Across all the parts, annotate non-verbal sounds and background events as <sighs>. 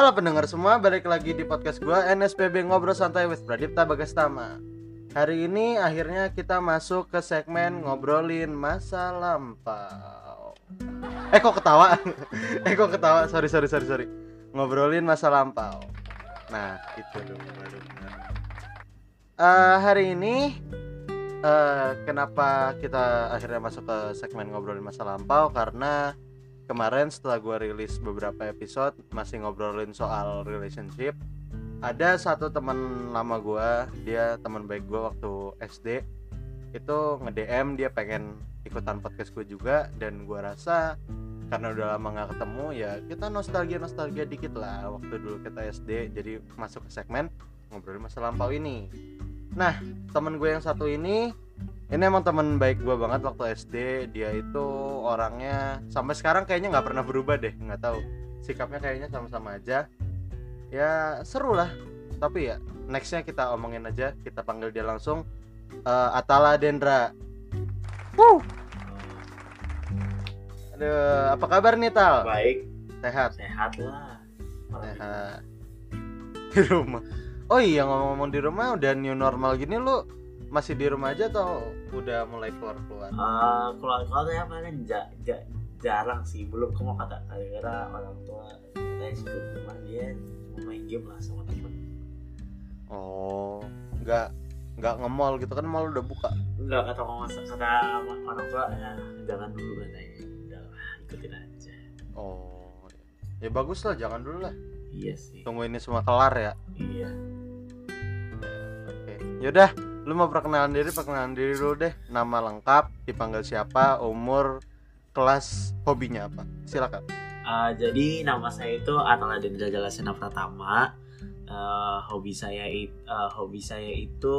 Halo pendengar semua, balik lagi di podcast gua NSPB Ngobrol Santai with Pradipta Bagastama. Hari ini akhirnya kita masuk ke segmen ngobrolin masa lampau. Eh kok ketawa? <laughs> eh kok ketawa? Sorry sorry sorry sorry. Ngobrolin masa lampau. Nah itu dong. Eh, hari ini eh kenapa kita akhirnya masuk ke segmen ngobrolin masa lampau karena kemarin setelah gue rilis beberapa episode masih ngobrolin soal relationship ada satu teman lama gue dia teman baik gue waktu SD itu nge DM dia pengen ikutan podcast gue juga dan gue rasa karena udah lama nggak ketemu ya kita nostalgia nostalgia dikit lah waktu dulu kita SD jadi masuk ke segmen ngobrolin masa lampau ini. Nah temen gue yang satu ini ini emang temen baik gue banget waktu SD dia itu orangnya sampai sekarang kayaknya nggak pernah berubah deh nggak tahu. Sikapnya kayaknya sama-sama aja. Ya seru lah. Tapi ya nextnya kita omongin aja kita panggil dia langsung Eh, Atala Dendra. Wuh. Aduh, apa kabar nih Tal? baik. Sehat, sehat lah. Sehat. Di rumah. Oh iya ngomong-ngomong di rumah udah new normal gini lu masih di rumah aja atau udah mulai keluar-keluar? Eh, keluar keluar ya paling ja, ja- jarang sih. Belum kamu kata gara-gara orang tua saya sudah di rumah dia cuma main game lah sama temen. Oh, nggak nggak nge-mall gitu kan? Mall udah buka. enggak kata mama kata orang tua ya jangan dulu katanya. Udah ikutin aja. Oh, ya bagus lah, jangan dulu lah. iya sih. Tunggu ini semua kelar ya. iya. Oke, yaudah, lu mau perkenalan diri, perkenalan diri dulu deh. Nama lengkap, dipanggil siapa, umur, kelas, hobinya apa? Silakan. Eh, jadi nama saya itu Atala Dendra Jalasena Pratama Eh, hobi saya it- eh, hobi saya itu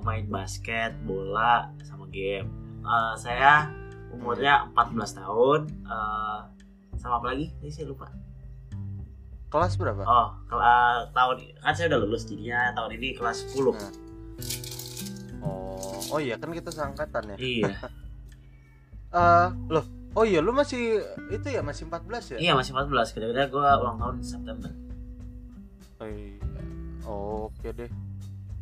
main basket, bola, sama game. Eh, saya umurnya 14 tahun. eh, sama apa lagi? Ini saya lupa. Kelas berapa? Oh, kel- eh, tahun kan saya udah lulus jadinya tahun ini kelas 10. Nah. Oh, oh iya kan kita seangkatan ya. Iya. <laughs> Eh, loh, oh iya lu masih itu ya masih 14 ya? iya masih 14. Kira-kira gue ulang tahun September. Oh, iya. Oh, Oke deh.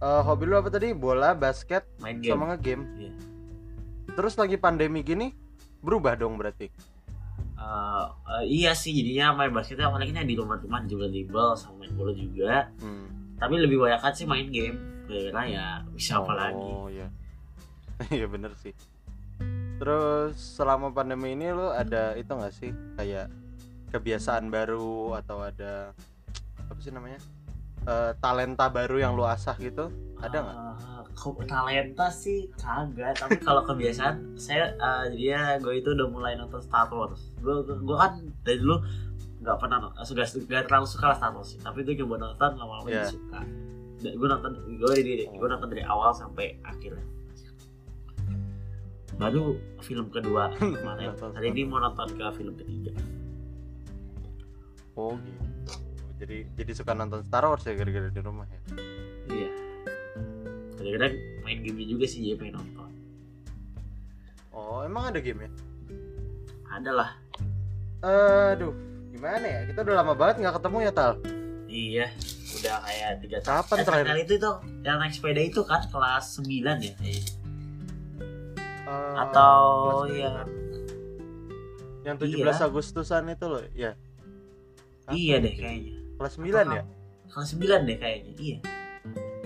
Eh, hobi lu apa tadi? Bola, basket, Main game. sama nge-game. Iya. Terus lagi pandemi gini berubah dong berarti. Eh, eh, iya sih jadinya main basketnya apalagi ini di rumah-rumah juga dribble sama main bola juga. Hmm. tapi lebih banyak sih main game karena ya bisa apa lagi Oh iya. <laughs> Iya bener sih. Terus selama pandemi ini lu ada itu nggak sih kayak kebiasaan baru atau ada apa sih namanya? Eh, talenta baru yang lu asah gitu? Ada nggak? Kok talenta sih kagak tapi kalau kebiasaan <laughs> saya eh, jadinya gue itu udah mulai nonton Star Wars gue gue kan dari dulu nggak pernah nggak terlalu suka lah Star Wars sih. tapi gue coba nonton lama-lama jadi suka gue nonton gue dari gue nonton dari awal sampai akhir baru film kedua <laughs> kemarin hari ini mau nonton ke film ketiga Oh gitu. Jadi jadi suka nonton Star Wars ya gara-gara di rumah ya. Iya. Kadang-kadang main game juga sih jadi pengen nonton. Oh emang ada game ya? Ada lah. Aduh, gimana ya? Kita udah lama banget nggak ketemu ya Tal. Iya. Udah kayak tiga tahun. Kapan terakhir? kali itu tuh yang naik sepeda itu kan kelas 9 ya. kayaknya. Eh, Atau ya sembilan. yang 17 Iya. Agustusan itu loh, ya. Kapan iya deh gitu? kayaknya. Kelas 9 ya? Kelas 9 deh kayaknya. Iya.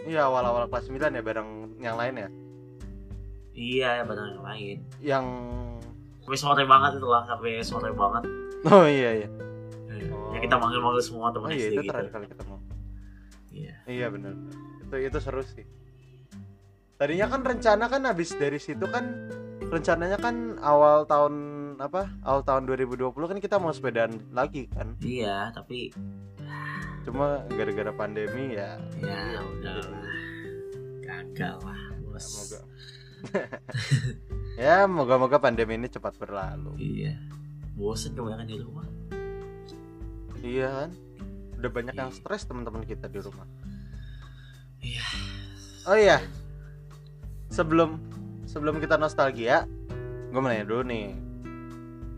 Iya, awal-awal kelas 9 ya bareng yang lain ya. Iya, bareng yang lain. Yang Sampai sore banget itu lah, sampai sore banget. Oh iya iya. Oh. Ya kita manggil-manggil semua Oh teman iya SD itu gitu. terakhir kali ketemu. Iya. Iya benar. Itu itu seru sih. Tadinya kan rencana kan habis dari situ kan rencananya kan awal tahun apa? Awal tahun 2020 kan kita mau sepedaan lagi kan. Iya, tapi Cuma gara-gara pandemi ya ya Iya, udah. Gagal lah, bos. Semoga. <laughs> ya moga-moga pandemi ini cepat berlalu. Iya. Bosen kebanyakan di rumah. Iya kan? Udah banyak yang stres teman-teman kita di rumah. Iya. Oh iya. Sebelum sebelum kita nostalgia, gue mau nanya dulu nih.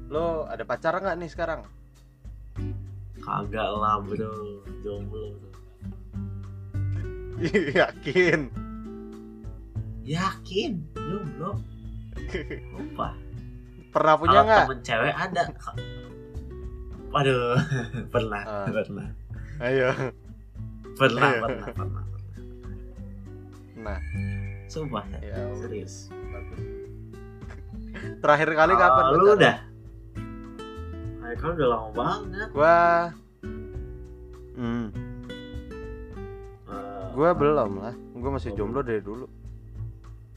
Lo ada pacar nggak nih sekarang? kagak lah bro jomblo <laughs> yakin yakin jomblo <laughs> lupa pernah punya nggak temen cewek ada waduh <laughs> pernah Ah. pernah ayo pernah Ayo. pernah pernah nah sumpah ya udah. serius Bagus. terakhir kali kapan Ah, lu pacaran? udah Kayak kan udah lama banget gua hmm, gua belum lah gua masih jomblo dari dulu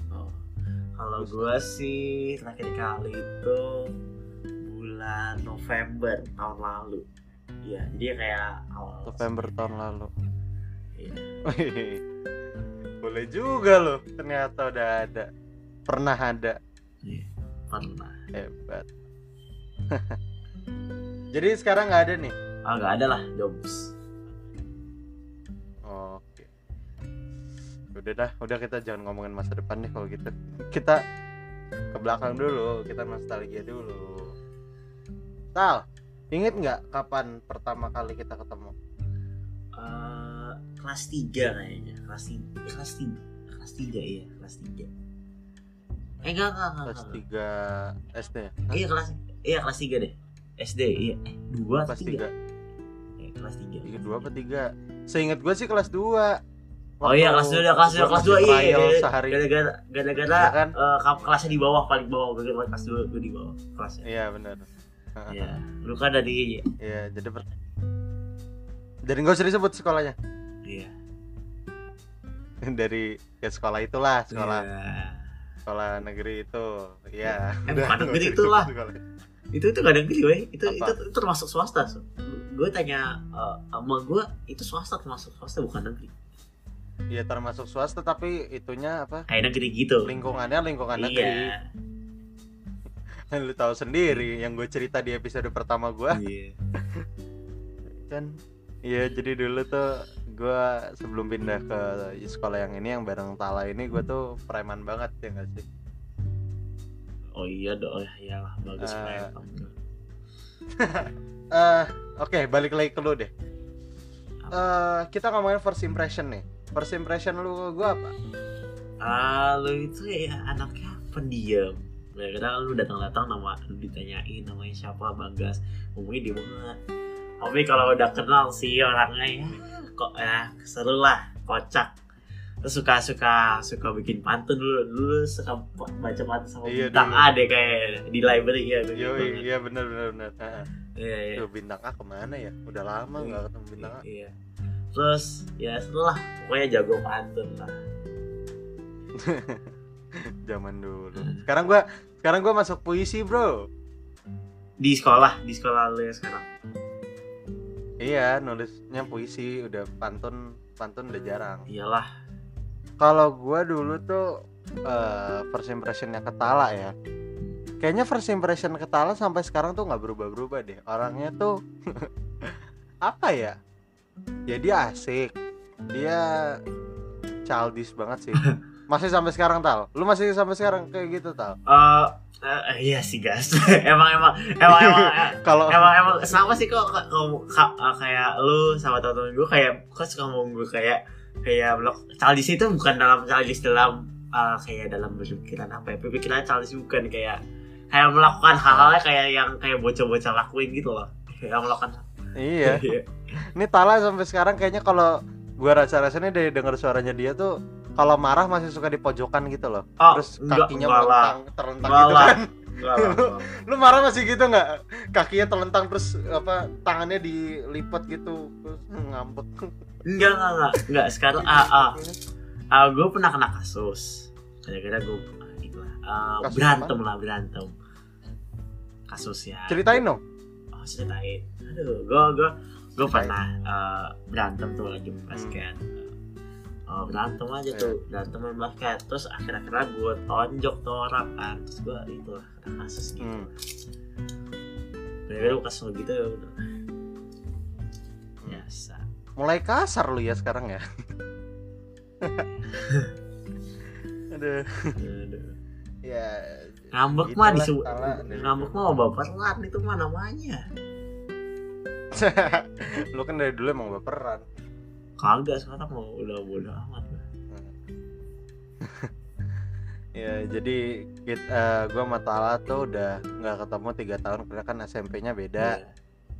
oh. kalau gua sih terakhir kali itu bulan November tahun lalu. Iya, jadi kayak awal November tahun lalu. Iya. <laughs> Boleh juga loh ternyata udah ada. Pernah ada. Iya, pernah. hebat. <laughs> Jadi sekarang nggak ada nih? Ah, nggak ada lah jobs. oke. Udah dah udah kita jangan ngomongin masa depan deh kalau gitu. Kita ke belakang dulu kita nostalgia dulu Tal inget nggak kapan pertama kali kita ketemu Eh, kelas 3 kayaknya. Kelas 3, kelas 3. Kelas 3 iya, kelas 3. Eh enggak enggak enggak. kelas enggak. 3 SD ya? Iya kelas iya kelas 3 deh. SD iya. Eh 2 kelas 3. 3 Eh, kelas 3. Tiga dua apa tiga? Seingat gue sih kelas 2 Oh iya kelas 2 kelas 2 kelas 2 iya. iya. sehari. Gara-gara gara-gara Iya kan? eh, kelasnya di bawah paling bawah gara kelas 2 gue di bawah kelasnya. Iya benar. <laughs> Iya. Lu kan dari Iya, jadi per... Jadi nggak usah disebut sekolahnya. iya. <laughs> Dari ya sekolah itulah, sekolah Iya. sekolah negeri itu. Iya. <laughs> Eh, bukan negeri itulah. itu itu gak negeri weh itu itu itu termasuk swasta so. gue tanya eh, sama gue itu swasta termasuk swasta bukan negeri Iya termasuk swasta tapi itunya apa? kayak negeri gitu Lingkungannya lingkungan negeri. <laughs> Lu tahu sendiri yang gue cerita di episode pertama gue iya. <laughs> Kan Iya jadi dulu tuh gue sebelum pindah ke sekolah yang ini yang bareng Tala ini gue tuh preman banget ya gak sih? Oh iya dong oh, iyalah bagus Eh, banget <laughs> Eh oke balik lagi ke lu deh. Eh kita ngomongin first impression nih. First impression lu ke gue apa? Ah lu itu ya anaknya pendiam ya kadang lu datang-datang nama lu ditanyain namanya siapa bagas ngomongnya dia banget. Tapi kalau udah kenal sih orangnya ya kok ya seru lah kocak. Terus suka suka suka bikin pantun dulu dulu suka baca pantun sama Iya, bintang dulu. A deh kayak di library ya gue Yo gitu. iya bener bener bener. Heeh. iya iya. Tuh, bintang A ke mana ya? Udah lama nggak ketemu bintang A. iya. Terus ya setelah pokoknya jago pantun lah. <laughs> Zaman dulu. Sekarang gue sekarang gue masuk puisi bro. Di sekolah di sekolah lu ya sekarang? Iya nulisnya puisi udah pantun pantun udah jarang. Iyalah. Kalau gua dulu tuh eh, first impressionnya ketala ya. Kayaknya first impression ketala sampai sekarang tuh nggak berubah-berubah deh. Orangnya tuh <laughs> apa ya? Ya dia asik. Dia childish banget sih <laughs> masih sampai sekarang tal? Lu masih sampai sekarang kayak gitu tal? Eh, eh, iya sih guys. <laughs> Emang emang emang <laughs> emang kalau emang emang sama sih kok eh, kayak lu sama temen gue kayak kok suka ngomong gue kayak kayak blok. Childish itu bukan dalam childish dalam eh, kayak dalam berpikiran apa ya? Pemikiran childish bukan kayak kayak melakukan hal-halnya kayak yang kayak bocah-bocah lakuin gitu loh. Yang melakukan <laughs> iya. Ini tala sampai sekarang kayaknya kalau gua rasa-rasanya dari denger suaranya dia tuh kalau marah masih suka di pojokan gitu loh. Oh, terus enggak, kakinya enggak lah. melentang terlentang Enggak gitu lah. kan. Enggak lah, enggak lah. <laughs> lu marah masih gitu nggak kakinya telentang terus apa tangannya dilipat gitu terus ngambek. Enggak enggak enggak. Enggak sekarang ah ah. Ah gue pernah kena kasus. Kira-kira gue ah, gitu lah. Ah, Kasus berantem lah berantem. Kasus ya ceritain dong. Oh ceritain. Aduh gue gue gue pernah eh, berantem tuh lagi basket Oh, berantem aja tuh berantem main basket. Terus akhir-akhirnya gue tonjok tuh orang kan. Terus gue itu lah kena kasus gitu. Hmm. Gara-gara gue kasus gitu. Ya udah biasa. Mulai kasar lu ya sekarang ya. Aduh. Aduh. ya ngambek mah disebut ngambek mah baperan itu mah namanya. <laughs> Lu kan dari dulu emang baperan kagak sekarang mau udah bodo amat gua. <laughs> ya jadi kita gue sama Tala tuh udah nggak ketemu tiga tahun karena kan SMP-nya beda. Iya.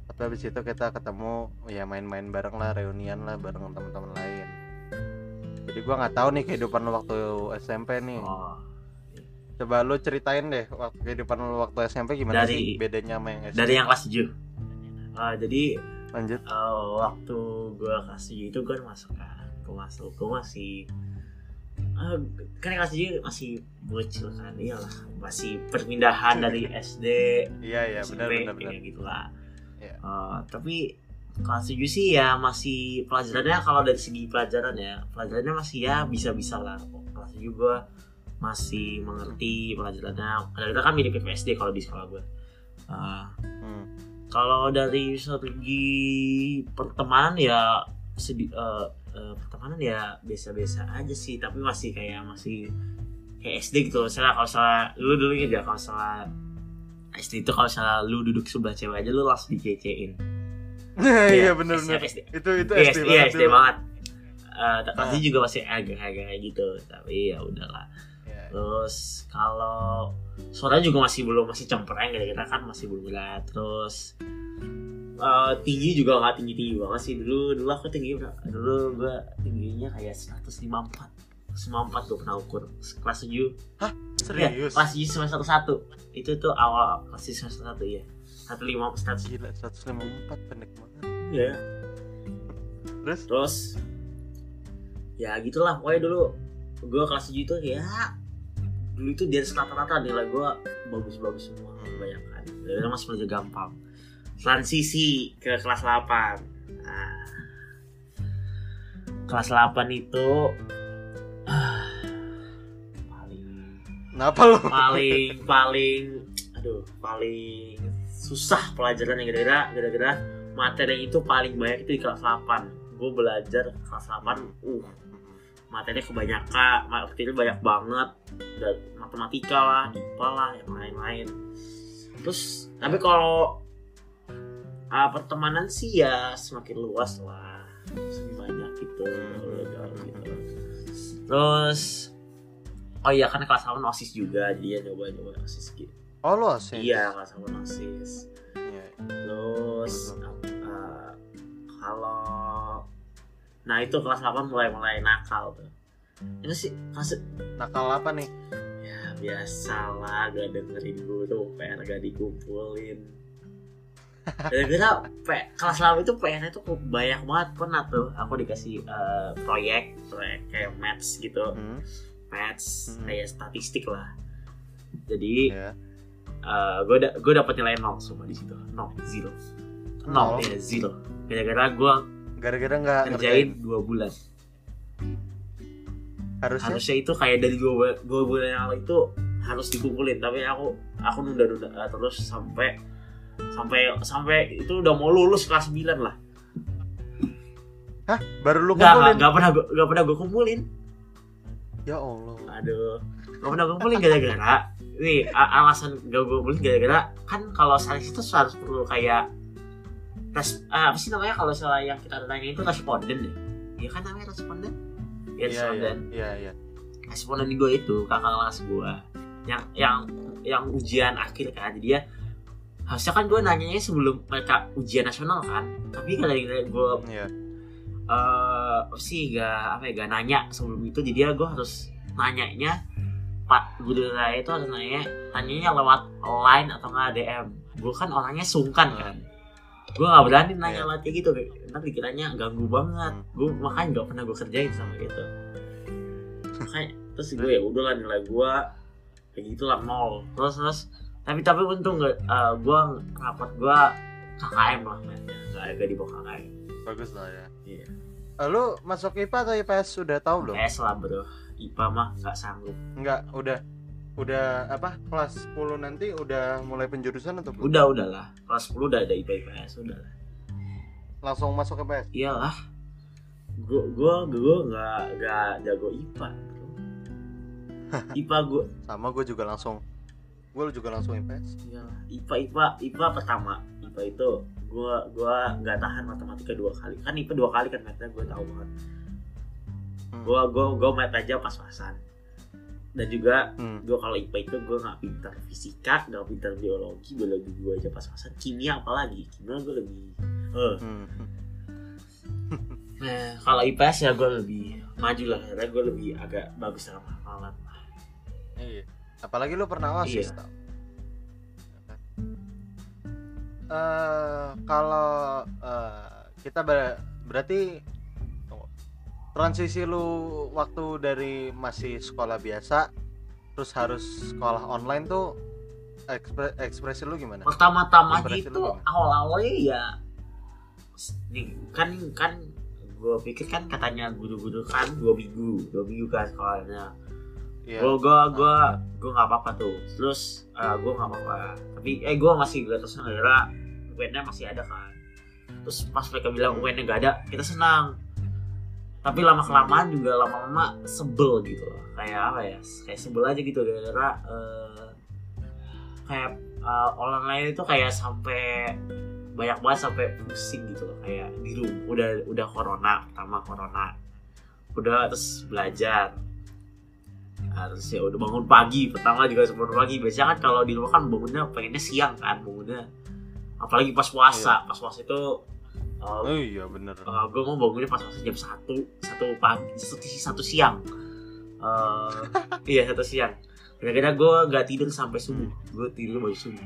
tapi habis itu kita ketemu ya main-main bareng lah reunian lah bareng teman-teman lain. Jadi gua nggak tahu nih kehidupan lu waktu SMP nih. Oh coba lu ceritain deh waktu kehidupan lu waktu SMP gimana Dari- sih bedanya sama yang SD dari yang kelas 7 Ah, jadi lanjut. Eh, waktu gue 7 itu gue masuk kan gue masuk gue masih ah, kan 7 masih bocil kan iyalah masih perpindahan <laughs> dari SD iya iya benar benar benar. gitu lah Iya. Eh, tapi kelas 7 sih ya masih pelajarannya kalau dari segi pelajaran ya pelajarannya masih ya bisa-bisa lah. Kelas 7 gue masih mengerti pelajarannya. Kadang-kadang kan mirip SD kalau di sekolah gue Eh, Hmm. Kalau dari strategi pertemanan ya sedi eh, eh, pertemanan ya biasa-biasa aja sih tapi masih kayak masih kayak SD gitu misalnya kalau salah lu dulu inget ya kalau salah SD itu kalau salah lu duduk sebelah cewek aja lu langsung dikecein <laughs> iya benar benar SD. itu itu Iya, SD SD, iya, banget SD banget Eh, tapi Ah. juga masih agak-agak gitu tapi ya udahlah. Terus kalau suaranya juga masih belum masih cempreng kita kan masih belum berat terus eh, tinggi juga nggak tinggi tinggi banget sih. Dulu dulu aku tinggi dulu gua tingginya kayak 154 154 gue pernah ukur. Kelas 7 ya, serius? kelas 7 semester 1 itu tuh awal kelas 7 semester 1 ya 105 100 gila 154 pendek banget. Ya terus? Terus ya gitulah. Pokoknya dulu gue kelas 7 itu ya dulu itu di atas rata-rata nilai gue bagus-bagus semua kebanyakan jadi masih belajar gampang. Transisi ke kelas 8 nah, kelas 8 itu <sighs> paling kenapa lu? paling paling aduh paling susah pelajaran yang gara-gara gara-gara materi itu paling banyak itu di kelas 8 gue belajar kelas 8 uh materi kebanyakan materi banyak banget. Dan matematika lah IPA lah yang lain-lain. Terus tapi kalau ah, pertemanan sih ya semakin luas lah. Semakin banyak gitu, gitu. terus oh iya kan kelas 8 osis juga jadi ya nyoba nyoba osis gitu. Oh lu sih iya kelas 8 osis Iya. terus uh, kalau nah itu kelas 8 mulai mulai nakal tuh. Itu sih kelas nakal apa nih? Ya biasalah gak dengerin guru PR gak dikumpulin. <laughs> Gara-gara kelas 8 itu PR itu banyak banget pernah tuh. Aku dikasih uh, proyek proyek kayak maths gitu. Hmm. maths Hmm. kayak statistik lah. Jadi ya. gue da gue dapet nilai nol semua di situ. Nol zero. Nol? ya zero. Gara-gara gue gara-gara nggak kerjain ngerjain. dua bulan. Harusnya? Harusnya itu kayak dari dua, dua bulan yang lalu itu harus dikumpulin. Tapi aku aku nunda-nunda uh, terus sampai sampai sampai itu udah mau lulus kelas 9 lah. Baru lu kumpulin nggak nggak pernah nggak pernah gue kumpulin. Ya allah. Aduh nggak pernah gue kumpulin gara-gara nih alasan gak gue kumpulin gara-gara kan kalau seleksi itu harus perlu kayak res ah, apa sih namanya kalau salah yang kita tanya itu responden ya kan namanya responden? Ya iya iya. responden. Iya iya. Responden gue itu kakak kelas gue. Yang yang yang ujian akhir kan. Jadi dia harusnya kan gue nanyanya sebelum mereka ujian nasional kan. Tapi kalau gue iya. eh sih gak apa ya gak nanya sebelum itu. Jadi ya gue harus nanyanya pak guru saya itu harus nanya tanyanya lewat line atau nggak DM gue kan orangnya sungkan kan gue nggak berani nanya lewat kayak gitu nanti dikiranya ganggu banget. Hmm. gue makanya gak pernah gue kerjain sama gitu. Makanya terus gue ya udahlah nilai gue kayak gitulah nol. Terus terus tapi tapi untung gak eh, gue rapat gue KKM lah mainnya nggak gak di bawah KKM bagus lah ya. Iya. Eh, lu masuk IPA atau IPS sudah tahu belum? PS lah bro. IPA mah gak sanggup. Enggak, udah udah apa kelas 10 nanti udah mulai penjurusan atau belum? udah udah lah kelas 10 udah ada IPA IPS udah lah Langsung masuk ke PS. iyalah gua gua gua nggak nggak jago IPA. IPA gua Sama gue juga langsung gue juga langsung IPS. iyalah IPA IPA IPA pertama IPA itu gue gue nggak tahan matematika dua kali kan IPA dua kali kan matematika gue tahu banget Hmm. gue gue gue mat aja pas-pasan dan juga Hmm. gue kalau IPA itu gue nggak pintar fisika nggak pintar biologi biologi gue aja pas-pasan kimia apalagi kimia gue lebih eh Hmm. <laughs> nah kalau IPS ya gue lebih maju lah karena gue lebih agak bagus dalam hafalan Iya. Apalagi lu pernah OSIS Iya. tau. Eh, kalau eh, kita ber- berarti. Transisi lu waktu dari masih sekolah biasa terus harus sekolah online tuh ekspre- ekspresi lu gimana? pertama-tama gitu gimana? awal-awalnya ya nih kan kan gue pikir kan katanya guru-guru kan dua minggu dua minggu kan sekolahnya Iya. gue gue gue gue nggak apa-apa tuh terus gue nggak apa-apa tapi eh gue masih gak terus gara UN-nya masih ada kan terus pas mereka bilang UN-nya gak ada kita senang tapi lama kelamaan juga lama-lama sebel gitu loh. Kayak apa ya? Kayak sebel aja gitu gara-gara eh, kayak eh, online itu kayak sampai banyak banget sampai pusing gitu loh. Kayak di rumah udah udah corona pertama corona. Udah terus belajar. Harus ya udah bangun pagi pertama juga bangun pagi. Biasanya kan kalau di rumah kan bangunnya pengennya siang kan bangunnya. Apalagi pas puasa. Pas puasa itu uh, Oh iya bener. gue mau bangunnya pas puasa jam satu satu pagi satu, satu siang Eh, <laughs> iya satu siang kira-kira gue nggak tidur sampai subuh gue tidur baru subuh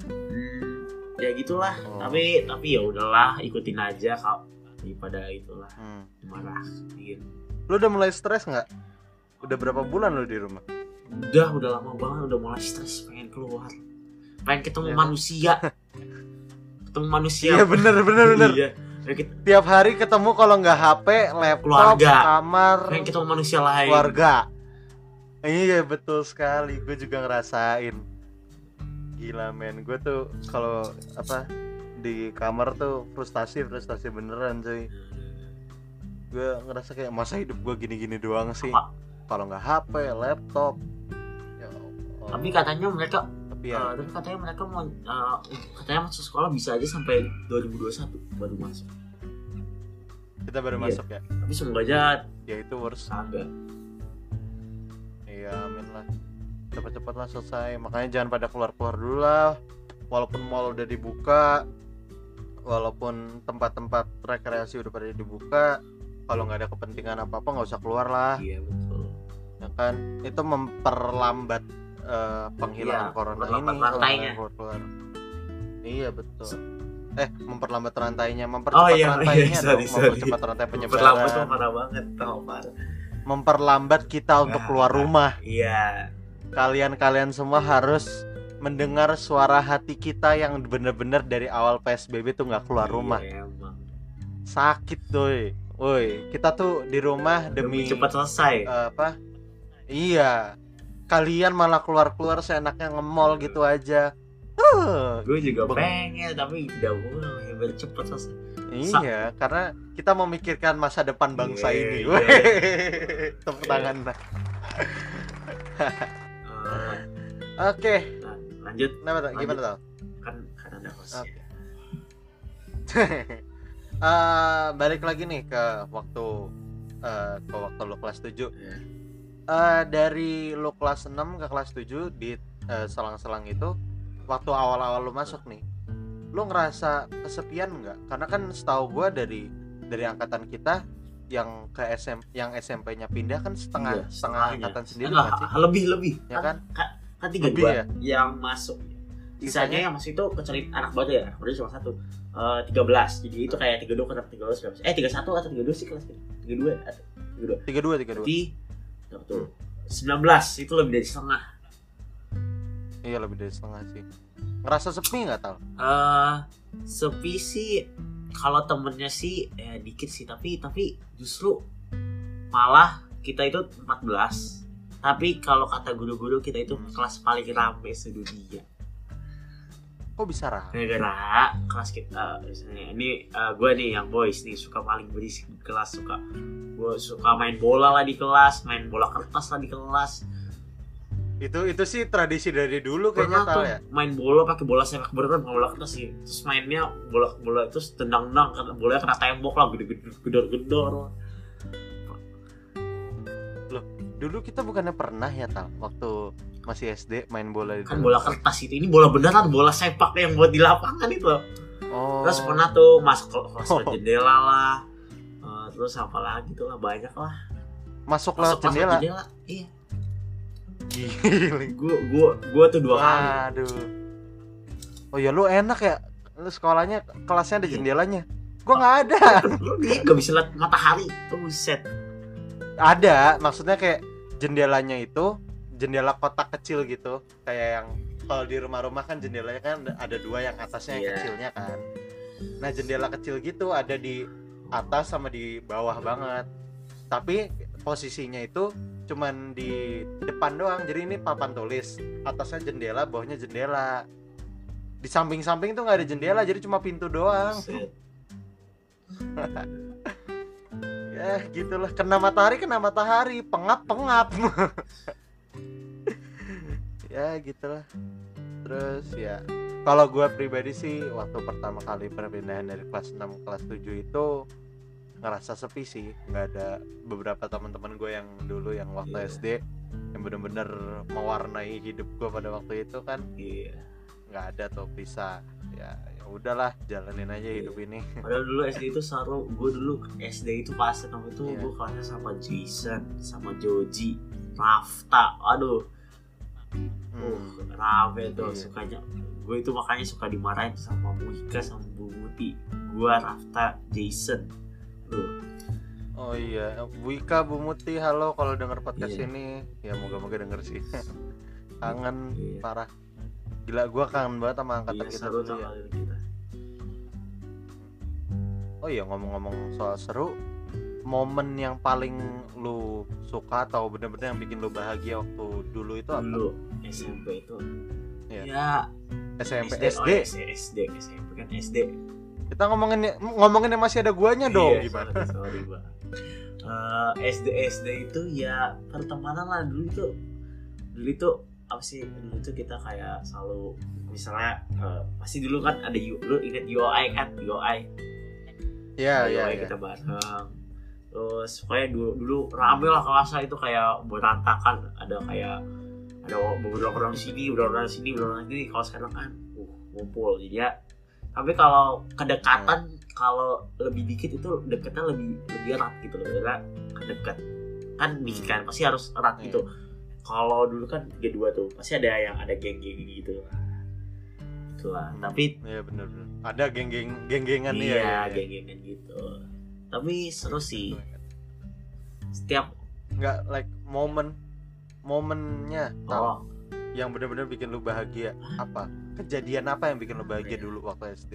Hmm, ya gitulah Oh. tapi tapi ya udahlah ikutin aja kalau daripada itulah Hmm. marah gitu Lu udah mulai stres nggak? Udah berapa bulan lu di rumah? udah udah lama banget udah mulai stres pengen keluar pengen ketemu Ya. manusia <laughs> ketemu manusia Iya bener bener <laughs> bener. iya ket- Tiap hari ketemu kalau nggak HP, laptop, Keluarga. kamar, pengen ketemu manusia lain keluarga. Iya betul sekali, gue juga ngerasain. Gila men, gue tuh kalau apa di kamar tuh frustasi frustasi beneran cuy. Gue ngerasa kayak masa hidup gue gini-gini doang sih. Kalau nggak HP, laptop. Ya tapi katanya mereka Tapi eh, ya, tapi katanya mereka mau eh, katanya masuk sekolah bisa aja sampai 2021 baru masuk kita baru iya. masuk ya. tapi semoga aja Ya itu worst. kagak Iya, amin lah. Cepet-cepet lah selesai. Makanya jangan pada keluar-keluar dulu lah. Walaupun mall udah dibuka, walaupun tempat-tempat rekreasi udah pada dibuka, kalau nggak ada kepentingan apa-apa nggak usah keluar lah, iya betul ya kan? Itu memperlambat eh, penghilangan Iya, corona ini memperlambat rantainya. Iya betul. Eh, memperlambat rantainya, oh mempercepat iya rantainya iya dong, sorry sorry mempercepat rantai tuh penyebaran, parah banget tau parah memperlambat kita untuk Nah. keluar rumah. iya kalian-kalian semua harus mendengar suara hati kita yang bener-bener dari awal PSBB tuh nggak keluar Iya, rumah. emang. Sakit doi. Woi, kita tuh di rumah demi, demi cepat selesai eh, apa? Iya. Kalian malah keluar-keluar seenaknya nge-mall gitu aja. Huh, gue juga Bang. pengen tapi tidak boleh biar cepet selesai iya, karena kita memikirkan masa depan bangsa Iya, ini. iya. Woi, <laughs> Tepuk tangan. nah. Eh, Oke, nah, lanjut kenapa tuh? Gimana tuh? kan kan ada hostnya Oke. <laughs> Eh, balik lagi nih ke waktu eh, ke waktu lu kelas 7 Ya. Eh, dari lu kelas 6 ke kelas 7 di eh, selang-selang itu waktu awal-awal lu masuk nih lu ngerasa kesepian nggak? Karena kan setahu gua dari dari angkatan kita yang ke SM yang SMP-nya pindah kan setengah Iya, setengah angkatan sendiri Enggak, kan sih? lebih lebih. Ya kan? Kan tiga Lebih dua ya? yang masuk. Sisanya? yang masuk itu kecuali anak baru ya baru cuma satu. Tiga belas. Jadi itu kayak tiga dua ke tiga belas. Eh tiga satu atau tiga dua sih kelas tiga dua tiga dua tiga dua sembilan belas itu lebih dari setengah. Iya lebih dari setengah sih. Ngerasa sepi nggak tal? Eh sepi sih. Kalau temennya sih ya dikit sih. Tapi tapi justru malah kita itu 14 tapi kalau kata guru-guru kita itu kelas paling rame sedunia kok bisa rame gara-gara kelas kita misalnya ini gue nih yang boys nih suka paling berisik di kelas suka gue suka main bola lah di kelas main bola kertas lah di kelas. Itu itu sih tradisi dari dulu kayaknya tal tuh ya? main bola pakai bola sepak bola kan bukan bola kertas sih. Terus mainnya bola bola itu tendang tendang kan bolanya kena tembok lah gede gede gedor gedor dulu kita bukannya pernah ya tal? Waktu masih SD main bola di kan bola kertas itu ini bola beneran bola sepak yang buat di lapangan itu oh terus pernah tuh masuk kelas <laughs> Oh. jendela lah Eh, terus apa lagi tuh lah banyak lah masuk lewat masuk masuk jendela jendela iya Gile. gua gua gua tuh dua kali Waduh. Oh ya lu enak ya. Lu sekolahnya kelasnya ada Iya. jendelanya. Gua nggak ada. lu nih gak bisa lihat matahari tuh set ada, maksudnya kayak jendelanya itu jendela kotak kecil gitu, kayak yang kalau di rumah-rumah kan jendelanya kan ada dua yang atasnya yang Iya. kecilnya kan. Nah, jendela kecil gitu ada di atas sama di bawah banget. Tapi posisinya itu cuman di depan doang. Jadi ini papan tulis, atasnya jendela, bawahnya jendela. Di samping-samping tuh nggak ada jendela, jadi cuma pintu doang. <laughs> Ya, gitulah. Kena matahari, kena matahari, pengap, pengap. <laughs> <laughs> ya, gitulah. Terus ya, kalau gua pribadi sih waktu pertama kali perpindahan dari kelas 6 ke kelas 7 itu ngerasa sepi sih. nggak ada beberapa teman-teman gue yang dulu yang waktu Iya. SD yang bener-bener mewarnai hidup gua pada waktu itu kan iya nggak ada tuh bisa ya ya udahlah jalanin aja Iya. hidup ini <laughs> Padahal dulu SD itu seru, gue dulu SD itu pas enam itu Iya. gue kelasnya sama Jason, sama Joji, Rafta, aduh, Hmm. uh, rame tuh Iya. sukanya. Gue itu makanya suka dimarahin sama Muika sama Bu Muti. Gue Rafta, Jason, Duh, Oh iya, Bu Ika, Bu Muti, halo kalau denger podcast Iya. ini, ya moga-moga denger sih. kangen Iya. parah. Gila gua kangen banget sama angkatan iya kita seru dulu tuh ya. kita. Oh iya ngomong-ngomong soal seru, momen yang paling lu suka atau bener-bener yang bikin lu bahagia waktu dulu itu apa? Dulu SMP itu, Iya. ya SMP, SD, SD. oh, iya, SD, SMP kan SD. Kita ngomongin ngomongin yang masih ada guanya dong Iya, gimana? sorry, sorry, Bang. Eh, SD SD itu ya pertemanan lah dulu itu dulu itu apa sih dulu itu kita kayak selalu misalnya eh, pasti dulu kan ada U, lu inget UI kan UI Iya, iya, UI iya. kita bareng terus pokoknya dulu dulu rame lah kelasnya itu kayak berantakan ada kayak ada beberapa orang sini beberapa orang sini beberapa orang sini kalau sekarang kan uh ngumpul. Jadi ya tapi kalau kedekatan kalau lebih dikit itu deketnya lebih lebih erat gitu loh. Karena kedekat kan dikit kan pasti harus erat Iya. gitu. Kalau dulu kan tiga dua tuh pasti ada yang ada geng-geng gitu lah. Itulah. Hmm. tapi Iya bener-bener. Ada geng-geng geng-gengan iya, ya. geng-gengan gitu tapi seru sih. Setiap Enggak like momen. Momennya oh. Yang benar-benar bikin lu bahagia. Apa? Kejadian apa yang bikin lu bahagia Iya. dulu waktu SD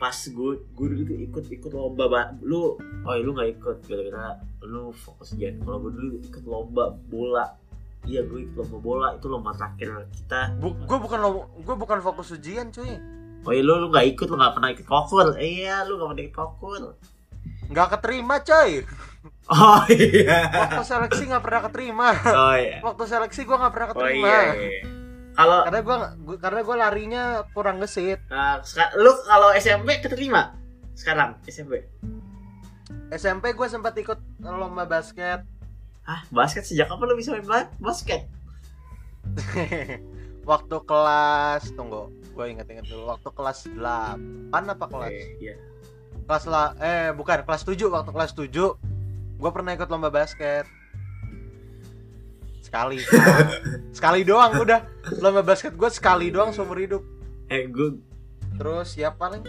pas gue gue dulu tuh ikut ikut lomba ba- lu oh lu nggak ikut gara-gara lu fokus aja kalau gue dulu ikut lomba bola. Iya gue ikut lomba bola. Itu lomba terakhir kita. Bu, gue bukan lo gue bukan fokus ujian cuy. Oh iya lu lu nggak ikut lu nggak pernah ikut kokur iya lu nggak pernah ikut kokur nggak keterima coy. <laughs> Oh iya. Waktu seleksi nggak pernah keterima. Oh iya. Waktu seleksi gue nggak pernah oh keterima. iya, iya. kalau karena gue karena gue larinya kurang gesit. Nah, seka- lu kalau SMP keterima sekarang SMP SMP gue sempat ikut lomba basket. Ah basket sejak kapan lu bisa main ba- basket? <laughs> Waktu kelas tunggu gue inget-inget dulu. Waktu kelas 8 apa kelas? Iya kelas la eh bukan kelas 7 waktu kelas 7 gue pernah ikut lomba basket sekali <laughs> sekali doang udah lomba basket gue sekali doang seumur hidup eh gue terus ya paling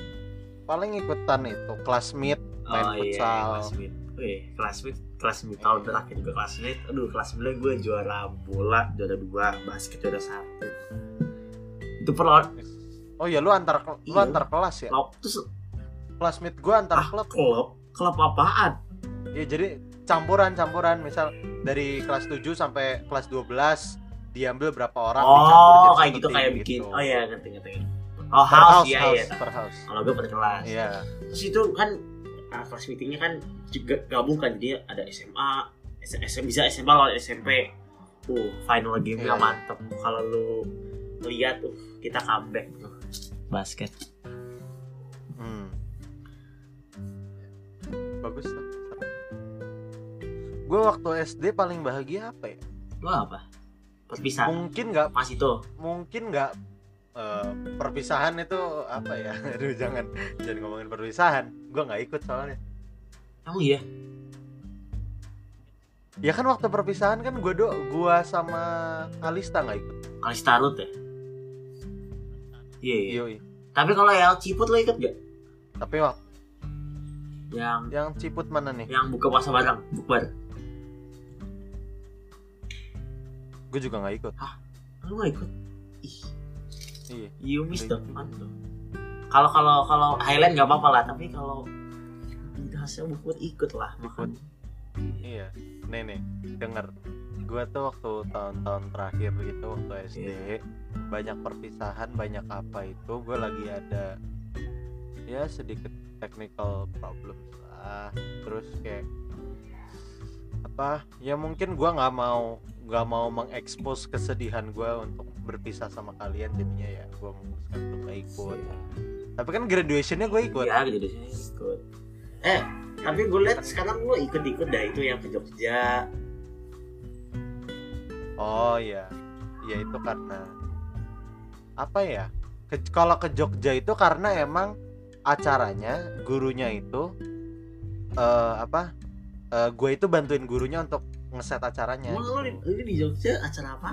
paling ikutan itu kelas meet main oh, iya, futsal classmate. Wih, classmate, classmate tahun Iya. terakhir juga classmate. Aduh, classmate gue juara bola, juara dua, basket juara satu. Itu perlu oh ya lu antar lu Iya. antar kelas ya terus meet gue antar ah, klub klub, klub apaan? ya jadi campuran campuran misal dari kelas 7 sampai kelas 12 diambil berapa orang dicampur Oh, jadi kayak gitu kayak bikin. gitu. Oh iya, ngerti ngerti. Oh, per house, house, iya house, iya. per house Kalau gue per kelas. iya Terus itu kan kelas meetingnya kan juga gabung kan jadi ada SMA, S- S- bisa SMA lawan SMP. uh final game-nya Iya. mantep kalau lu lihat uh kita comeback tuh basket Hmm. Bagus lah. Gue waktu SD paling bahagia apa ya? lu apa perpisahan Mungkin nggak, masih tuh mungkin nggak eh, perpisahan itu apa ya? <laughs> Aduh jangan jangan ngomongin perpisahan. Gue nggak ikut soalnya. emang iya Ya kan waktu perpisahan kan gue do, gua sama Kalista nggak ikut. kali starut ya iya iya tapi kalau yang ciput lo ikut gak Tapi waktu yang yang ciput mana nih? yang buka puasa bareng bukber Gue juga nggak ikut. lu gak ikut ih Iya. you miss Nggak dong mantap kalau kalau kalau Highland gak apa-apa lah tapi kalau hasil bukber ikut lah makan Iya. Nih, denger. Gue tuh waktu tahun-tahun terakhir gitu waktu SD Iya. banyak perpisahan, banyak apa itu gue lagi ada ya sedikit technical problem lah. Terus kayak apa? Ya mungkin gua nggak mau nggak mau mengekspos kesedihan gua untuk berpisah sama kalian jadinya ya gue memutuskan untuk gak ikut. Tapi kan graduationnya gue ikut. Iya gitu deh ikut. Eh, tapi gue lihat sekarang lu ikut-ikut dah itu yang ke Jogja. Oh iya, ya itu karena apa ya? Ke- kalau ke Jogja itu karena emang acaranya gurunya itu eh apa? eh gue itu bantuin gurunya untuk ngeset acaranya. Emang lu di, Jogja acara apa?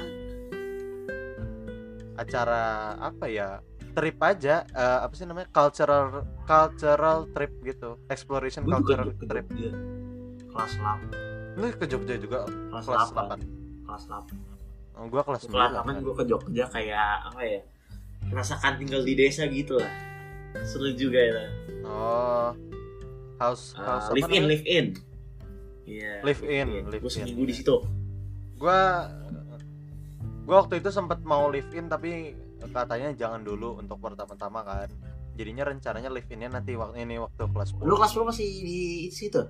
Acara apa ya? Trip aja, eh, apa sih namanya? Cultural cultural trip gitu, exploration Gue juga cultural ke trip. Jogja. Kelas 8. Lu ke Jogja juga Kelas, kelas 8. 8. Kelas 8. Oh, gua kelas 9. Kelas 8 gue ke Jogja kayak apa ya? Merasakan tinggal di desa gitu lah. Seru juga ya. Oh. House Uh, house live in, live in. Iya. Live in, live Gue in. seminggu di situ. gua gua waktu itu sempat mau live in tapi katanya jangan dulu untuk pertama-tama kan jadinya rencananya live innya nanti waktu ini waktu kelas 10 Lu kelas lu masih di situ?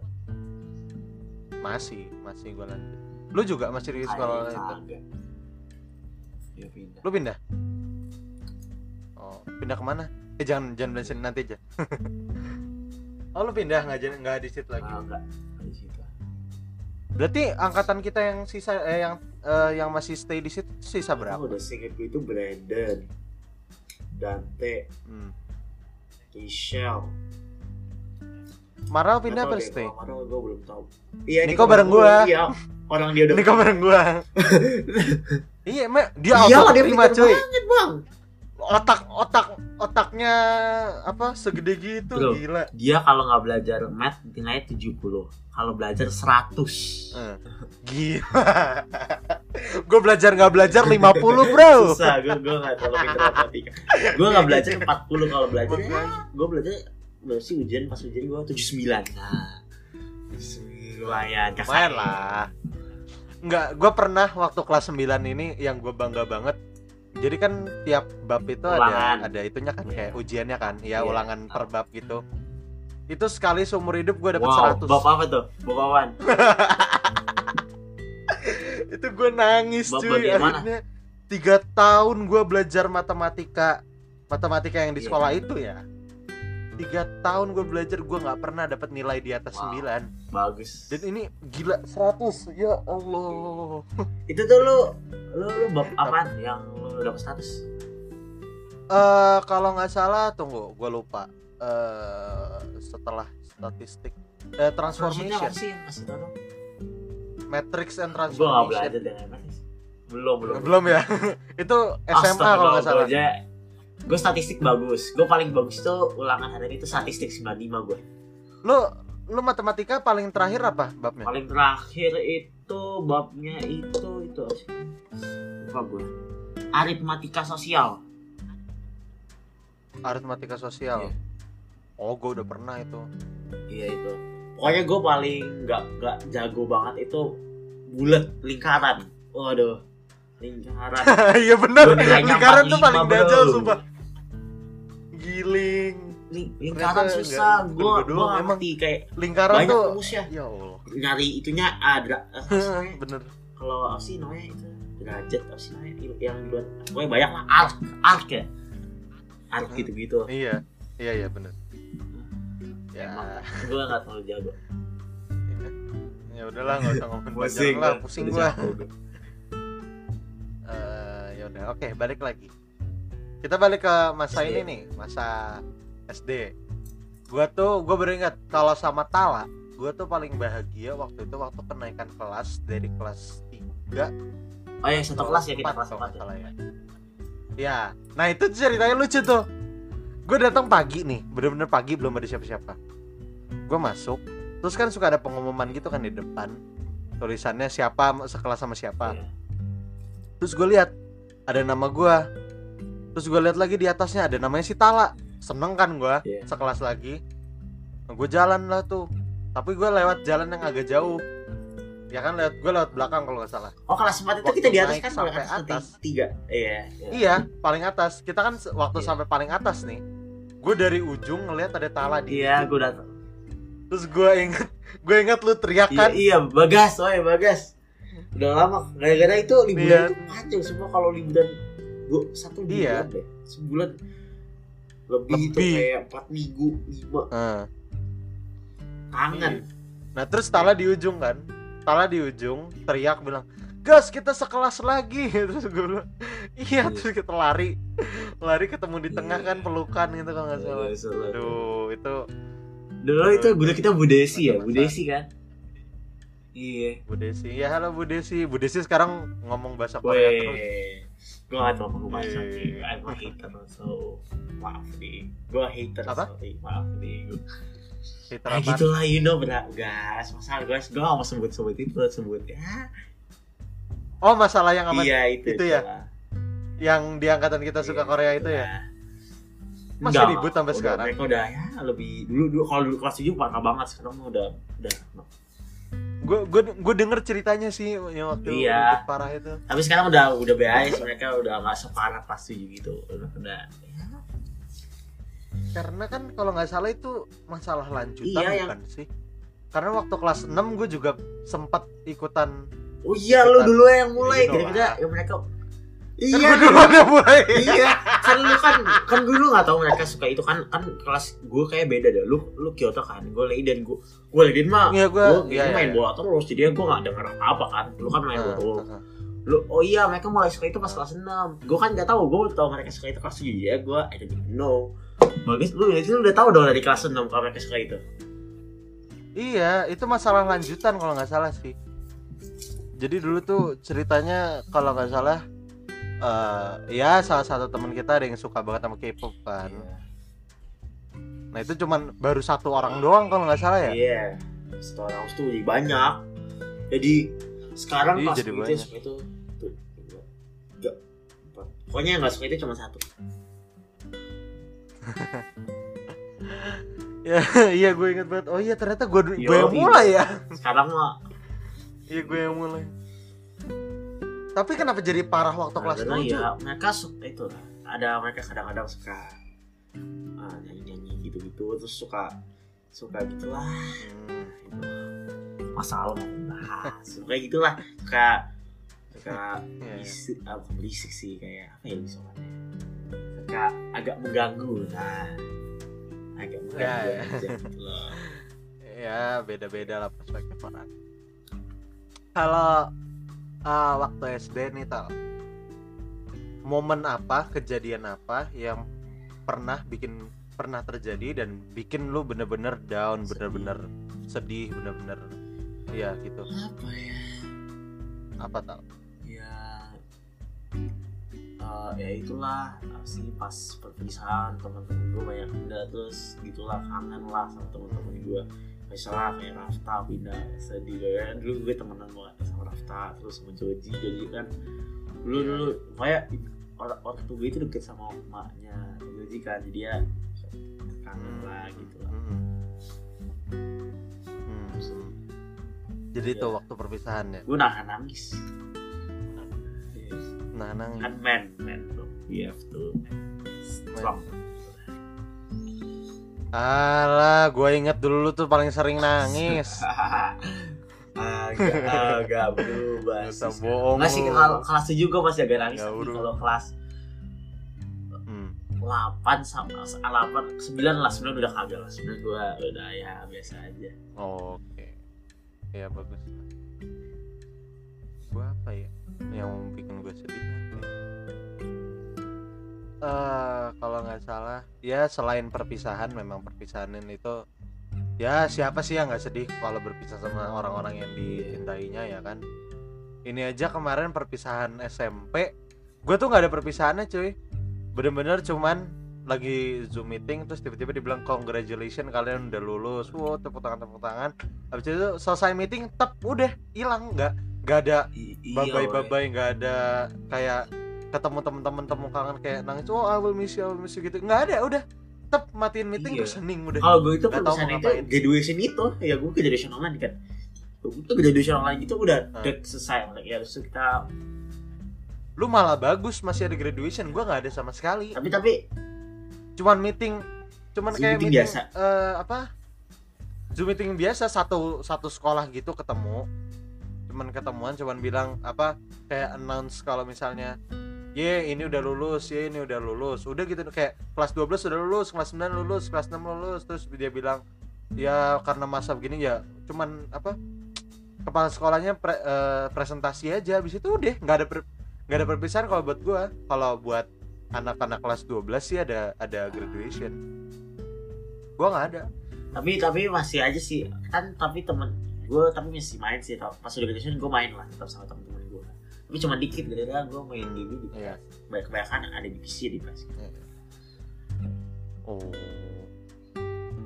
masih masih gua lanjut lu juga masih di sekolah Kayaknya itu. Dia pindah. lu pindah oh pindah ke mana eh jangan jangan sini nanti aja <laughs> oh lu pindah nggak jadi nggak di situ lagi Ah, enggak. Di situ. berarti angkatan kita yang sisa eh yang eh, yang masih stay di situ sisa Berapa? berapa Udah singkat gue itu Brandon, Dante, hmm. Michelle. Marel pindah apa stay Mana gue belum tahu. Iya, Niko bareng gua. Iya, orang dia udah. Ini kamera gua. <laughs> iya, Mek. Dia auto dia pintar cuy. banget, Bang. Otak otak otaknya apa segede gitu Bro. gila. Dia kalau nggak belajar math nilainya 70. Kalau belajar 100. Eh, Gila. <laughs> gue belajar nggak belajar 50, Bro. <laughs> Susah, gue gue nggak terlalu pintar matematika. Gue nggak belajar 40 kalau belajar. Ya, gue belajar berapa sih ujian pas ujian gue 79. Nah. Lumayan. Lumayan lah. Enggak, gue pernah waktu kelas 9 ini yang gue bangga banget. Jadi kan tiap bab itu Ulangan. ada ada itunya kan Iya. kayak ujiannya kan, ya Iya. ulangan per bab gitu. Itu sekali seumur hidup gue dapet Wow, 100. bab apa tuh? Bab <laughs> itu gue nangis Bab cuy akhirnya tiga tahun gue belajar matematika matematika yang di Iya. sekolah itu ya tiga tahun gue belajar gue nggak pernah dapat nilai di atas Wow. 9 Bagus. dan ini gila 100 ya Allah Itu tuh lu lu lu bab apaan yang lu dapet status? eh kalau nggak salah tunggu gue lupa eh setelah statistik eh, Transformation apa transformation sih yang kasih tau dong? matrix and Gue gak transformation belajar dengan matrix. Belum belum. belum ya <laughs> itu SMA kalau nggak salah Gue statistik bagus. Gue paling bagus itu ulangan hari itu statistik 95 gue. lu lu matematika paling terakhir apa babnya Paling terakhir itu babnya itu itu apa gue. Aritmatika sosial. aritmatika sosial Iya. oh gue udah pernah itu Iya itu. Pokoknya gue paling nggak nggak jago banget itu bulat lingkaran. Waduh, lingkaran. <laughs> Iya bener Lingkaran tuh 45, paling dajal sumpah Giling Ling- lingkaran susah. Gue gue ngerti kayak Lingkaran banyak tuh rumusnya. Ya Allah Nyari itunya ada. <laughs> Bener kalau sih namanya itu derajat apa sih yang buat pokoknya banyak lah arc arc ya arc Hmm. gitu gitu Iya, iya iya bener. Ya, emang gue nggak terlalu jago ya udahlah nggak usah ngomongin <laughs> Pusing lah, pusing gua. <laughs> Eh, ya udah, oke balik lagi. Kita balik ke masa SD. ini nih, masa SD. Gua tuh, gua beringat kalau sama Tala, gua tuh paling bahagia waktu itu waktu kenaikan kelas dari kelas 3 oh ya satu kelas ya kita kelas empat ya ya. Ya, nah itu ceritanya lucu tuh. Gue datang pagi nih, bener-bener pagi belum ada siapa-siapa. Gue masuk, terus kan suka ada pengumuman gitu kan di depan, tulisannya siapa sekelas sama siapa. Iya. Terus gue lihat ada nama gue, terus gue lihat lagi di atasnya ada namanya si Tala. Seneng kan gue, Iya. sekelas lagi. Nah, gue jalan lah tuh, tapi gue lewat jalan yang agak jauh. Ya kan lewat gue lewat belakang kalau nggak salah. oh kelas empat itu Waktu kita di atas kan sampai atas, atas. tiga iya iya. Iya, paling atas. Kita kan waktu Iya. sampai paling atas nih. Gue dari ujung ngelihat ada Tala di. iya gue datang Terus gue inget, gue inget lu teriak iya kan. iya bagas oh ya bagas udah lama gara-gara itu liburan Iya. itu panjang semua kalau liburan gue satu bulan Iya. deh sebulan lebih, itu Lebih. kayak empat minggu lima Heeh. kangen Nah terus Tala di ujung kan. Tala di ujung teriak bilang, Gas kita sekelas lagi. <laughs> Terus gue bilang, iya. Iya. Terus kita lari, lari ketemu di tengah Iya. kan pelukan gitu kalau nggak salah. Iya, salah. Aduh itu dulu itu guru kita Bu Desi ya Bu Masa-masa. Desi kan iya Bu Desi. Ya halo Bu Desi. Bu Desi sekarang ngomong bahasa Korea terus. Gue gak tau mau bahasa sih. I'm a hater so maaf nih. Gue hater Apa? sorry maaf nih. Gua- Twitter Ah apaan? gitu lah you know berat gas. Masa guys gue gak mau sebut sebut itu sebut ya. Oh masalah yang apa? Iya itu. itu ya? lah. Yang di angkatan kita suka Iya, Korea itu ya? Nah. Masih Enggak, ribut sampai udah, sekarang? Mereka udah ya lebih dulu dulu kalau dulu kelas 7 parah banget sekarang mah udah udah gue gue gue denger ceritanya sih yang waktu Iya. parah itu tapi sekarang udah udah beres mereka udah nggak separah kelas 7 gitu udah udah ya, karena kan kalau nggak salah itu masalah lanjutan Iya, yang- bukan sih? Karena waktu kelas 6 gue juga sempat ikutan Oh iya Kita- lu dulu yang mulai Gitu gara-gara lah. ya mereka kan Iya, gue duluan yang mulai. Iya kan lu kan kan gue lu nggak tahu mereka suka itu kan kan kelas gue kayak beda deh. Lu lu Kyoto kan gue Leiden gue gue Leiden mah Iya, gua- gue iya, iya, main iya. bola terus jadi gue nggak denger apa apa kan. Lu kan main bola. terus lu oh iya mereka mulai suka itu pas kelas 6 gue kan nggak tahu gue tahu mereka suka itu kelas 7 ya gue I don't know bagus lu itu udah tahu dong dari kelas 6 kalau mereka suka itu iya itu masalah lanjutan kalau nggak salah sih jadi dulu tuh ceritanya kalau nggak salah eh ya salah satu teman kita ada yang suka banget sama K-pop kan nah itu cuman baru satu orang doang kalau nggak salah ya Iya. Satu orang itu jadi banyak. Jadi sekarang Iya, pas jadi itu itu tuh tiga, empat. Pokoknya yang nggak suka itu cuma satu. Ya <laughs> iya gue inget banget. Oh iya ternyata gue gue Yo, yang mulai ya. Sekarang mah. Iya gue yang mulai. Tapi kenapa jadi parah waktu kelas karena 7 ya mereka suka itu. Lah. Ada mereka kadang-kadang suka ah, nyanyi-nyanyi gitu-gitu terus suka suka gitulah. Hmm. masalah nah, suka gitulah. Suka suka <laughs> Iya, iya. berisik ah, bukan berisik sih kayak apa ya misalnya suka agak mengganggu. Nah agak mengganggu. Ya, ya. aja gitu loh ya beda-beda lah perspektif orang. Kalau ah, waktu SD nih tal. Momen apa kejadian apa yang pernah bikin pernah terjadi dan bikin lu bener-bener down bener-bener sedih bener-bener ya gitu. Apa ya? Apa tal? Ya eh, ya itulah sih pas perpisahan teman-teman gue banyak pindah terus gitulah kangen lah sama teman-teman gue misalnya kayak Rafta pindah sedih kan dulu gue temenan banget sama Rafta terus sama Joji Joji kan dulu dulu kayak orang orang tua gue itu deket sama emaknya Joji kan. Jadi ya kangen lah gitu lah. Hmm. Hmm. jadi itu Iya. waktu perpisahan ya? Gue nahan nangis. Nah nang kan man man bro we have to strong alah gue inget dulu lu tuh paling sering nangis <laughs> ah agak berubah Gak usah bohong Nggak sih lu. kalau kelas 7 gue masih agak nangis tapi kalau kelas Hmm. 8 sama 8 9 lah 9 udah kagak lah 9 gue udah ya biasa aja Oke. Ya bagus. Gua apa ya? Yang bikin gue sedih? Eh, kalau nggak salah, ya selain perpisahan, memang perpisahan itu ya siapa sih yang nggak sedih kalau berpisah sama orang-orang yang dicintainya ya kan? Ini aja kemarin perpisahan SMP, gue tuh nggak ada perpisahannya cuy, bener-bener cuman lagi zoom meeting terus tiba-tiba dibilang congratulations kalian udah lulus, wow tepuk tangan tepuk tangan, habis itu selesai meeting, tep udah hilang nggak nggak ada iya, babai woy. babai nggak ada kayak ketemu temen-temen temu kangen kayak nangis oh I will miss you I will miss you gitu nggak ada udah tep matiin meeting Iya. terus hening udah kalau gue itu perpisahan itu graduation itu ya gue ke graduation online kan itu graduation online itu udah Ah. udah selesai ya terus kita lu malah bagus masih ada graduation gua nggak ada sama sekali tapi tapi cuman meeting cuman Zoom kayak meeting meeting biasa. eh, apa zoom meeting biasa satu satu sekolah gitu ketemu cuman ketemuan cuman bilang apa kayak announce kalau misalnya ye ini udah lulus ye ini udah lulus. Udah gitu kayak kelas 12 udah lulus kelas 9 lulus kelas 6 lulus terus dia bilang ya karena masa begini ya cuman apa kepala sekolahnya pre- eh, presentasi aja. Habis itu udah nggak ada nggak ada perpisahan kalau buat gua. Kalau buat anak-anak kelas 12 sih ada ada graduation. Gua nggak ada. Tapi tapi masih aja sih. Kan tapi temen gue tapi masih main sih tau. pas udah graduation gue main lah tetap sama temen-temen gue tapi cuma dikit gara-gara gue main dulu di Iya. banyak kebanyakan ada di PC di pas oh.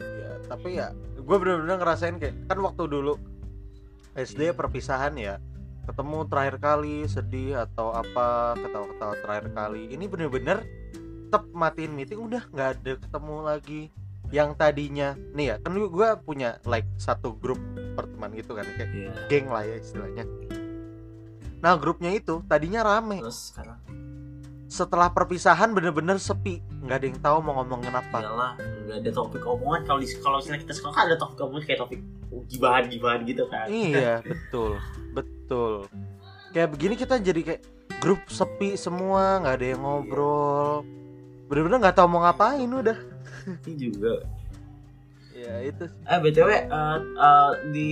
Ya tapi ya gue bener-bener ngerasain kayak kan waktu dulu SD perpisahan ya ketemu terakhir kali sedih atau apa ketawa-ketawa terakhir kali ini bener-bener tetap matiin meeting udah nggak ada ketemu lagi yang tadinya nih ya kan gue punya like satu grup perteman gitu kan kayak Iya. geng lah ya istilahnya. Nah grupnya itu tadinya rame. Terus sekarang? Setelah perpisahan bener-bener sepi nggak ada yang tahu mau ngomongin apa. Iyalah nggak ada topik omongan. Kalau di kalau kita sekolah kan ada topik omongan kayak topik gibahan gibahan gitu kan. Iya <laughs> betul betul. Kayak begini kita jadi kayak grup sepi semua nggak ada yang ngobrol bener-bener nggak tahu mau ngapain udah. Ini juga. Ya itu eh btw eh, eh, di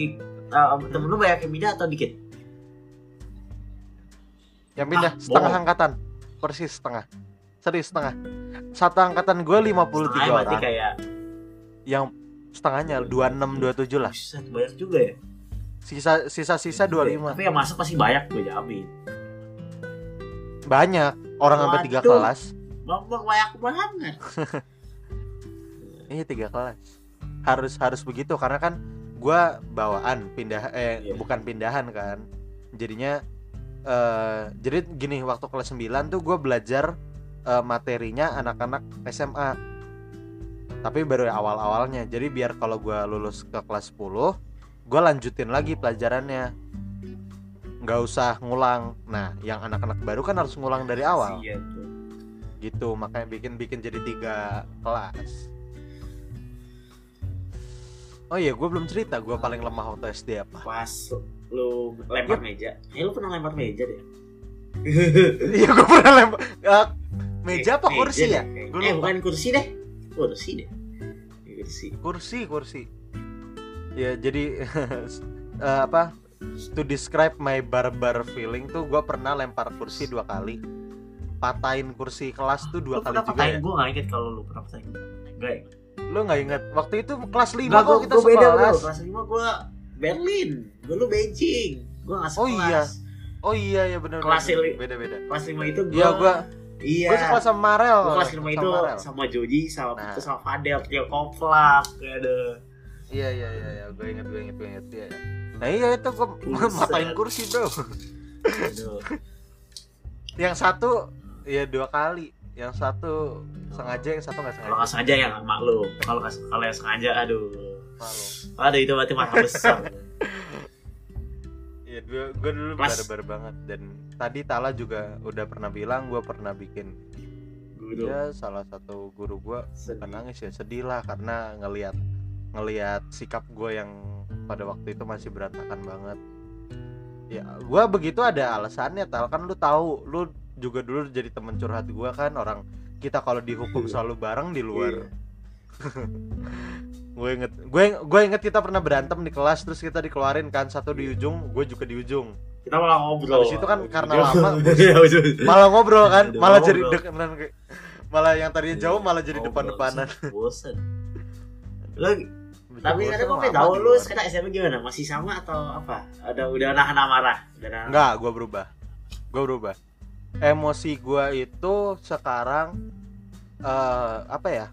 eh, temen lu banyak yang pindah atau dikit? Yang pindah Ah, setengah bohong. angkatan. Persis setengah. Serius setengah. Satu angkatan gue 53 Setengahnya berarti orang. kayak yang setengahnya 26 27 lah. Buset, banyak juga ya? Sisa sisa sisa 25 tapi yang masuk pasti banyak gue jamin. Banyak. Orang sampai tiga kelas bang banyak banget <laughs> Iya tiga kelas. Harus harus begitu karena kan gua bawaan pindah eh Iya. bukan pindahan kan. Jadinya eh jadi gini waktu kelas 9 tuh gua belajar eh, materinya anak-anak SMA. Tapi baru awal-awalnya. Jadi biar kalau gua lulus ke kelas 10, gua lanjutin lagi pelajarannya. nggak usah ngulang. Nah, yang anak-anak baru kan harus ngulang dari awal Iya tuh. Gitu makanya bikin bikin jadi tiga kelas. Oh iya gue belum cerita gue paling lemah waktu SD apa. Pas lu lempar meja. Eh lu pernah lempar meja deh. <laughs> Iya gue pernah lempar Eh, meja apa Meja kursi deh, ya? Gue eh lupa. bukan kursi deh. Kursi deh. Kursi. Kursi kursi. Ya jadi <laughs> eh, apa to describe my barbar feeling tuh gue pernah lempar kursi dua kali patahin kursi kelas tuh dua lu kali juga ya gue gak inget kalau lu pernah patahin Enggak ya? lu nggak inget waktu itu kelas 5 Enggak, kok kita gua beda sekelas Kelas 5 gua Berlin. Gua lu Beijing. Gua gak Oh sekelas. iya. oh iya ya benar Kelas li- beda beda Kelas 5 itu gua Iya gua Iya. Gue sekelas sama Marel. Kelas 5 sama itu Marel. sama Joji sama Nah. itu sama Fadel, Trio Komplak. Ada. Iya iya iya iya, gue inget gue inget gue inget iya. iya. Nah iya itu gue <laughs> matain kursi bro. Aduh. Yang satu ya dua kali, yang satu sengaja, yang satu nggak Kalau nggak sengaja. sengaja ya maklum. Kalau nggak kalau yang sengaja aduh. Malu. Aduh itu berarti masalah besar. Iya gue gue dulu barbar banget dan tadi Tala juga udah pernah bilang gue pernah bikin Guru. ya salah satu guru gue bukan nangis ya sedih lah karena ngelihat ngelihat sikap gue yang pada waktu itu masih berantakan banget ya gua begitu ada alasannya tal kan lu tahu lu juga dulu jadi temen curhat gua kan orang kita kalau dihukum selalu bareng di luar. <laughs> Gue inget gue gue inget kita pernah berantem di kelas terus kita dikeluarin kan satu di ujung gue juga di ujung. Kita malah ngobrol. Habis itu kan karena lama, <laughs> Iya, malah ngobrol kan malah jadi kayak- malah yang tadinya jauh malah jadi depan-depanan. <laughs> Bosen. Lo tapi kan aku pengen tahu lu sekarang SMP gimana? Masih sama atau apa? Ada udah nahan amarah? Udah nahan Enggak, gue berubah. Gue berubah. Emosi gue itu sekarang eh apa ya?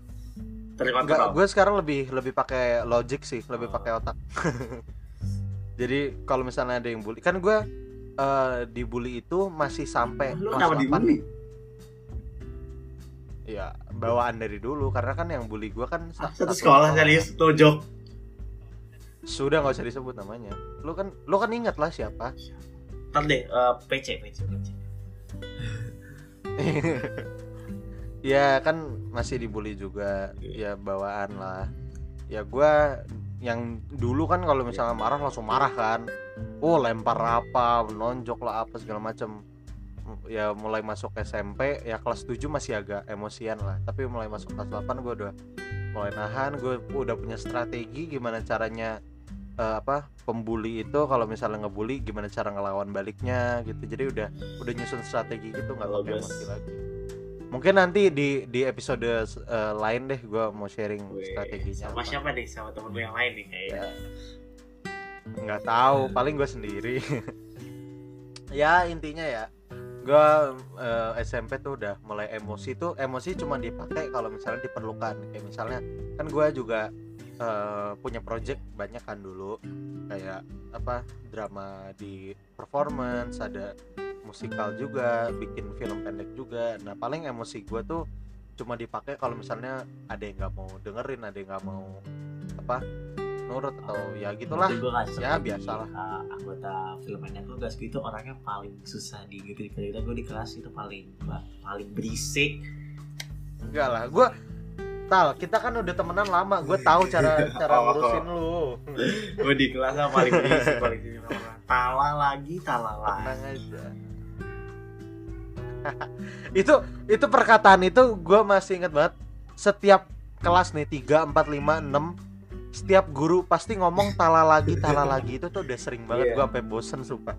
Enggak, gue sekarang lebih lebih pakai logic sih, lebih Oh. pakai otak. <laughs> Jadi kalau misalnya ada yang bully, kan gue eh dibully itu masih sampai lu kelas kenapa 8 dibully nih. Ya, bawaan dari dulu karena kan yang bully gue kan sa- Ah, satu sekolah serius tojok Sudah nggak usah disebut namanya. Lu kan lu kan ingat lah siapa. ntar deh eh, PC PC PC <laughs> ya kan masih dibully juga. Ya bawaan lah. Ya gua yang dulu kan kalau misalnya marah langsung marah kan. Oh lempar apa menonjok lah apa segala macam ya mulai masuk SMP ya kelas 7 masih agak emosian lah. Tapi mulai masuk kelas 8 gue udah mulai nahan gue udah punya strategi gimana caranya eh, apa pembuli itu kalau misalnya ngebully gimana cara ngelawan baliknya gitu. Jadi udah udah nyusun strategi gitu nggak pakai emosi lagi. Mungkin nanti di di episode eh, lain deh gue mau sharing Wih, strateginya sama apa. siapa nih? Sama temen lu yang lain nih kayaknya. Ya. nggak tahu paling gue sendiri. <laughs> Ya intinya ya gue eh, SMP tuh udah mulai emosi tuh emosi cuma dipakai kalau misalnya diperlukan. Kayak misalnya kan gue juga eh, punya project banyak kan dulu. Kayak apa drama di performance ada musikal juga bikin film pendek juga. Nah paling emosi gue tuh cuma dipakai kalau misalnya ada yang nggak mau dengerin ada yang nggak mau apa nurut atau ya gitulah. Ya, di, biasalah. uh, anggota film pendek gue Gasku itu orangnya paling susah diikuti kita gue di kelas itu paling paling berisik. Enggak lah gue tal kita kan udah temenan lama. Gue tahu cara <laughs> cara Oh. ngurusin lu. <laughs> Gue di kelas sama paling berisik paling berisik tala lagi tala lagi. Tenang aja. <laughs> Itu itu perkataan itu gue masih inget banget. Setiap kelas nih 3, 4, 5, 6 setiap guru pasti ngomong tala lagi tala lagi. Itu tuh udah sering banget Iya. gue sampai bosen sumpah.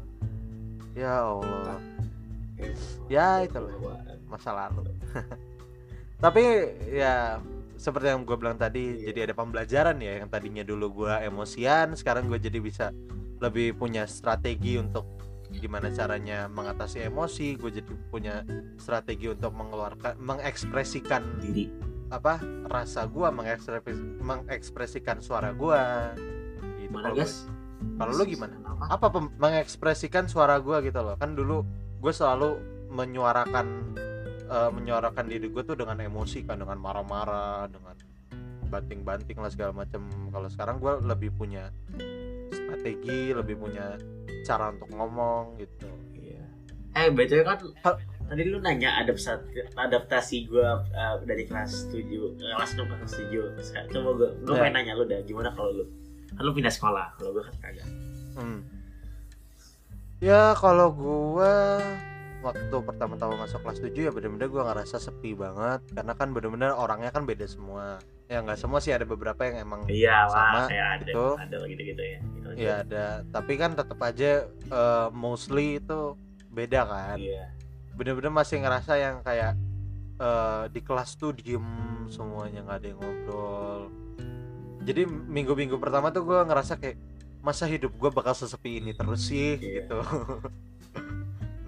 Ya Allah. Ya, itulah. masa lalu. Tapi ya seperti yang gue bilang tadi Iya. jadi ada pembelajaran ya yang tadinya dulu gue emosian sekarang gue jadi bisa lebih punya strategi untuk gimana caranya mengatasi emosi gue jadi punya strategi untuk mengeluarkan mengekspresikan diri. apa rasa gue mengekspresi, mengekspresikan suara gue gitu. Kalau gue- guys kalau lu gimana? Apa? Pem- mengekspresikan suara gue gitu loh. Kan dulu gue selalu menyuarakan eh, menyuarakan diri gue tuh dengan emosi kan dengan marah-marah dengan banting-banting lah segala macam kalau sekarang gue lebih punya strategi lebih punya cara untuk ngomong gitu Iya. Eh, btw kan Hal- tadi lu nanya adaptasi adaptasi gue dari kelas 7 kelas 6 ke kelas 7 Sekarang coba gue gue Ya. pengen nanya lu dah gimana kalau lu kan lu pindah sekolah kalau gue kan kagak Hmm. Ya kalau gua waktu pertama-tama masuk kelas 7 ya bener-bener gua ngerasa sepi banget karena kan bener-bener orangnya kan beda semua. Ya nggak semua sih ada beberapa yang emang iya Sama, lah kayak ada gitu. ada gitu gitu ya gitu ya ada, tapi kan tetap aja eh, mostly itu beda kan. iya Bener-bener masih ngerasa yang kayak eh, di kelas tuh diem semuanya nggak ada yang ngobrol. Jadi minggu-minggu pertama tuh gua ngerasa kayak masa hidup gue bakal sesepi ini terus sih Iya. gitu <laughs>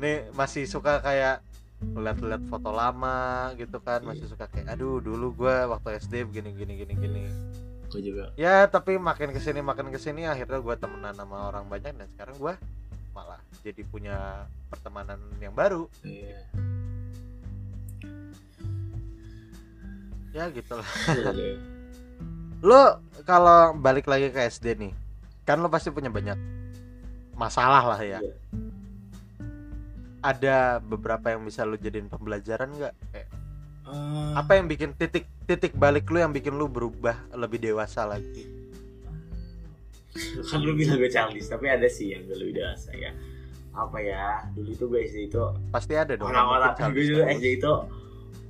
nih masih suka kayak lihat-lihat foto lama gitu kan masih suka kayak aduh dulu gue waktu SD begini gini gini gini gue juga. Ya tapi makin ke sini makin ke sini akhirnya gue temenan sama orang banyak dan sekarang gue malah jadi punya pertemanan yang baru. Iya. Ya gitulah Iya. <laughs> lo kalau balik lagi ke SD nih kan lo pasti punya banyak masalah lah ya. Iya. Ada beberapa yang bisa lo jadiin pembelajaran nggak kayak Eh, apa yang bikin titik titik balik lu yang bikin lu berubah lebih dewasa lagi kan lu bilang gue childish tapi ada sih yang gue lebih dewasa ya apa ya dulu itu gue SD itu Pasti ada dong. orang-orang gue dulu SD itu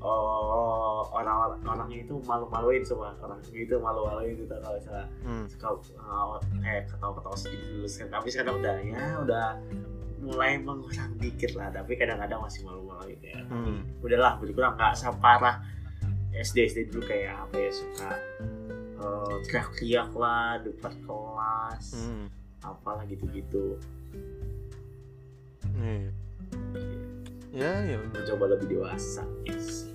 oh orang-orang orangnya itu malu-maluin semua orang itu malu-maluin gitu kalau misalnya Hmm. suka uh, kayak ketawa-ketawa sedikit dulu kan tapi sekarang udah ya udah mulai mengurang dikit lah tapi kadang-kadang masih malu-maluin ya Hmm. udahlah berkurang nggak separah SD SD dulu kayak apa ya suka uh, teriak-teriak lah depan kelas Hmm. apalah gitu-gitu Iya. Ya, ya mencoba lebih dewasa yes.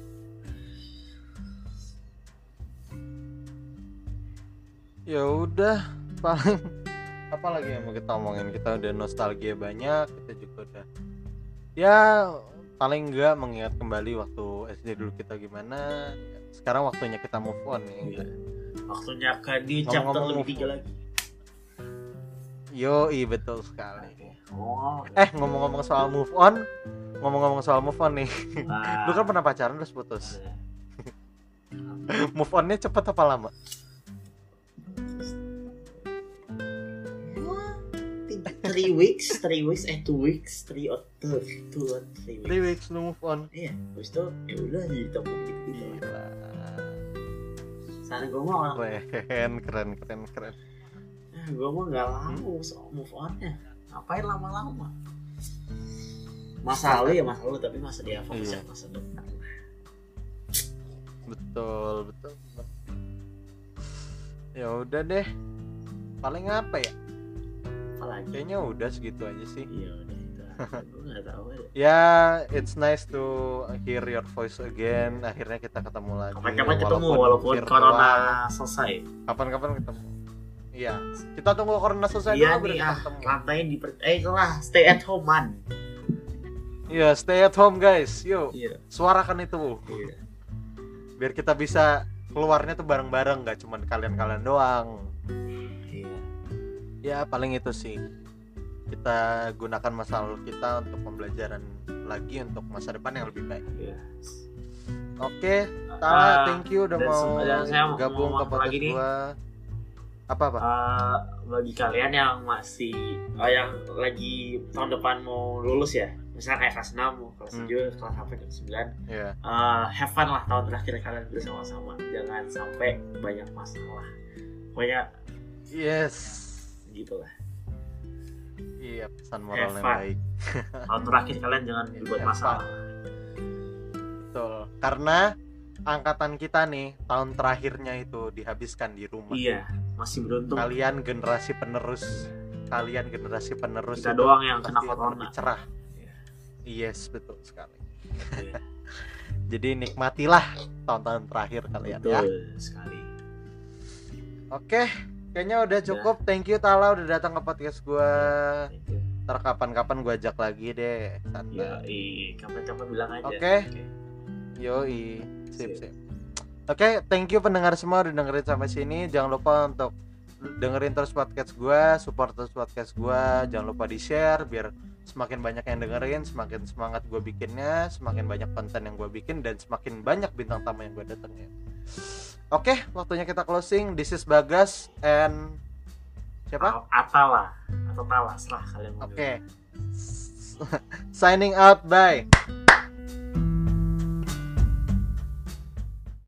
Ya udah, paling apa lagi yang mau kita omongin? Kita udah nostalgia banyak, kita juga udah ya paling enggak mengingat kembali waktu SD dulu kita gimana. Sekarang waktunya kita move on nih. Iya. waktunya ke di chapter lebih tiga lagi Yo, betul sekali. oh Eh, ngomong-ngomong soal move on, ngomong-ngomong soal move on nih. ah, Lu kan pernah pacaran terus putus. <laughs> Move onnya cepet apa lama? Three weeks three weeks eh two weeks three or two two or three weeks Three weeks lu move on. iya habis itu ya udah jadi temen gitu gitu Gila. sana gue mau orang Keren, keren, keren, keren. nah, gue mau nggak lama soal move onnya ngapain lama-lama masa lalu ya masa lalu tapi masa dia fokus Iya. yang masa depan Betul, betul. betul. Ya udah deh. Paling apa ya? Apalagi Kayaknya udah segitu aja sih. iya udah itu <laughs> ya it's nice to hear your voice again. Akhirnya kita ketemu lagi. kapan-kapan ketemu walaupun virtual. corona selesai Kapan-kapan ketemu. Iya. Kita tunggu corona selesai iya dulu baru nih kita ah ketemu. lantainya di eh lah stay at home man Iya, stay at home guys. Yuk, iya suarakan itu. iya Biar kita bisa keluarnya tuh bareng-bareng, nggak cuma kalian-kalian doang. Iya Ya paling itu sih kita gunakan masa lalu kita untuk pembelajaran lagi untuk masa depan yang lebih baik. iya Oke, Ah, Tala, thank you udah mau saya mau gabung ke ngomong apa lagi podcast nih? gua. Apa apa? Eh, bagi kalian yang masih oh, yang lagi tahun depan mau lulus ya misalnya kayak kelas 6 mau kelas Hmm. 7 kelas apa kelas 9 Ya, eh, have fun lah tahun terakhir kalian bersama-sama jangan sampai banyak masalah pokoknya yes. Gitu lah Iya pesan moral yang baik. <laughs> tahun terakhir kalian jangan dibuat masalah Betul. Karena angkatan kita nih tahun terakhirnya itu dihabiskan di rumah. iya masih beruntung Kalian generasi penerus. Kalian generasi penerus kita doang yang kena corona cerah. Iya. Yes, betul sekali. Iya, <laughs> Jadi nikmatilah tahun-tahun terakhir kalian ya. betul sekali Oke, kayaknya udah cukup. Thank you Tala udah datang ke podcast gua. You. Ntar kapan-kapan gua ajak lagi deh. Santai. iya kapan-kapan bilang aja Oke. Yoi. Sip, sip. Oke, thank you pendengar semua udah dengerin sampai sini. Jangan lupa untuk dengerin terus podcast gua, support terus podcast gua. Jangan lupa di-share biar semakin banyak yang dengerin, semakin semangat gue bikinnya, semakin banyak konten yang gue bikin dan semakin banyak bintang tamu yang gue datengin. Oke, waktunya kita closing. This is Bagas and siapa? Atala atau Tala serah kalian mau Oke. Signing out, bye.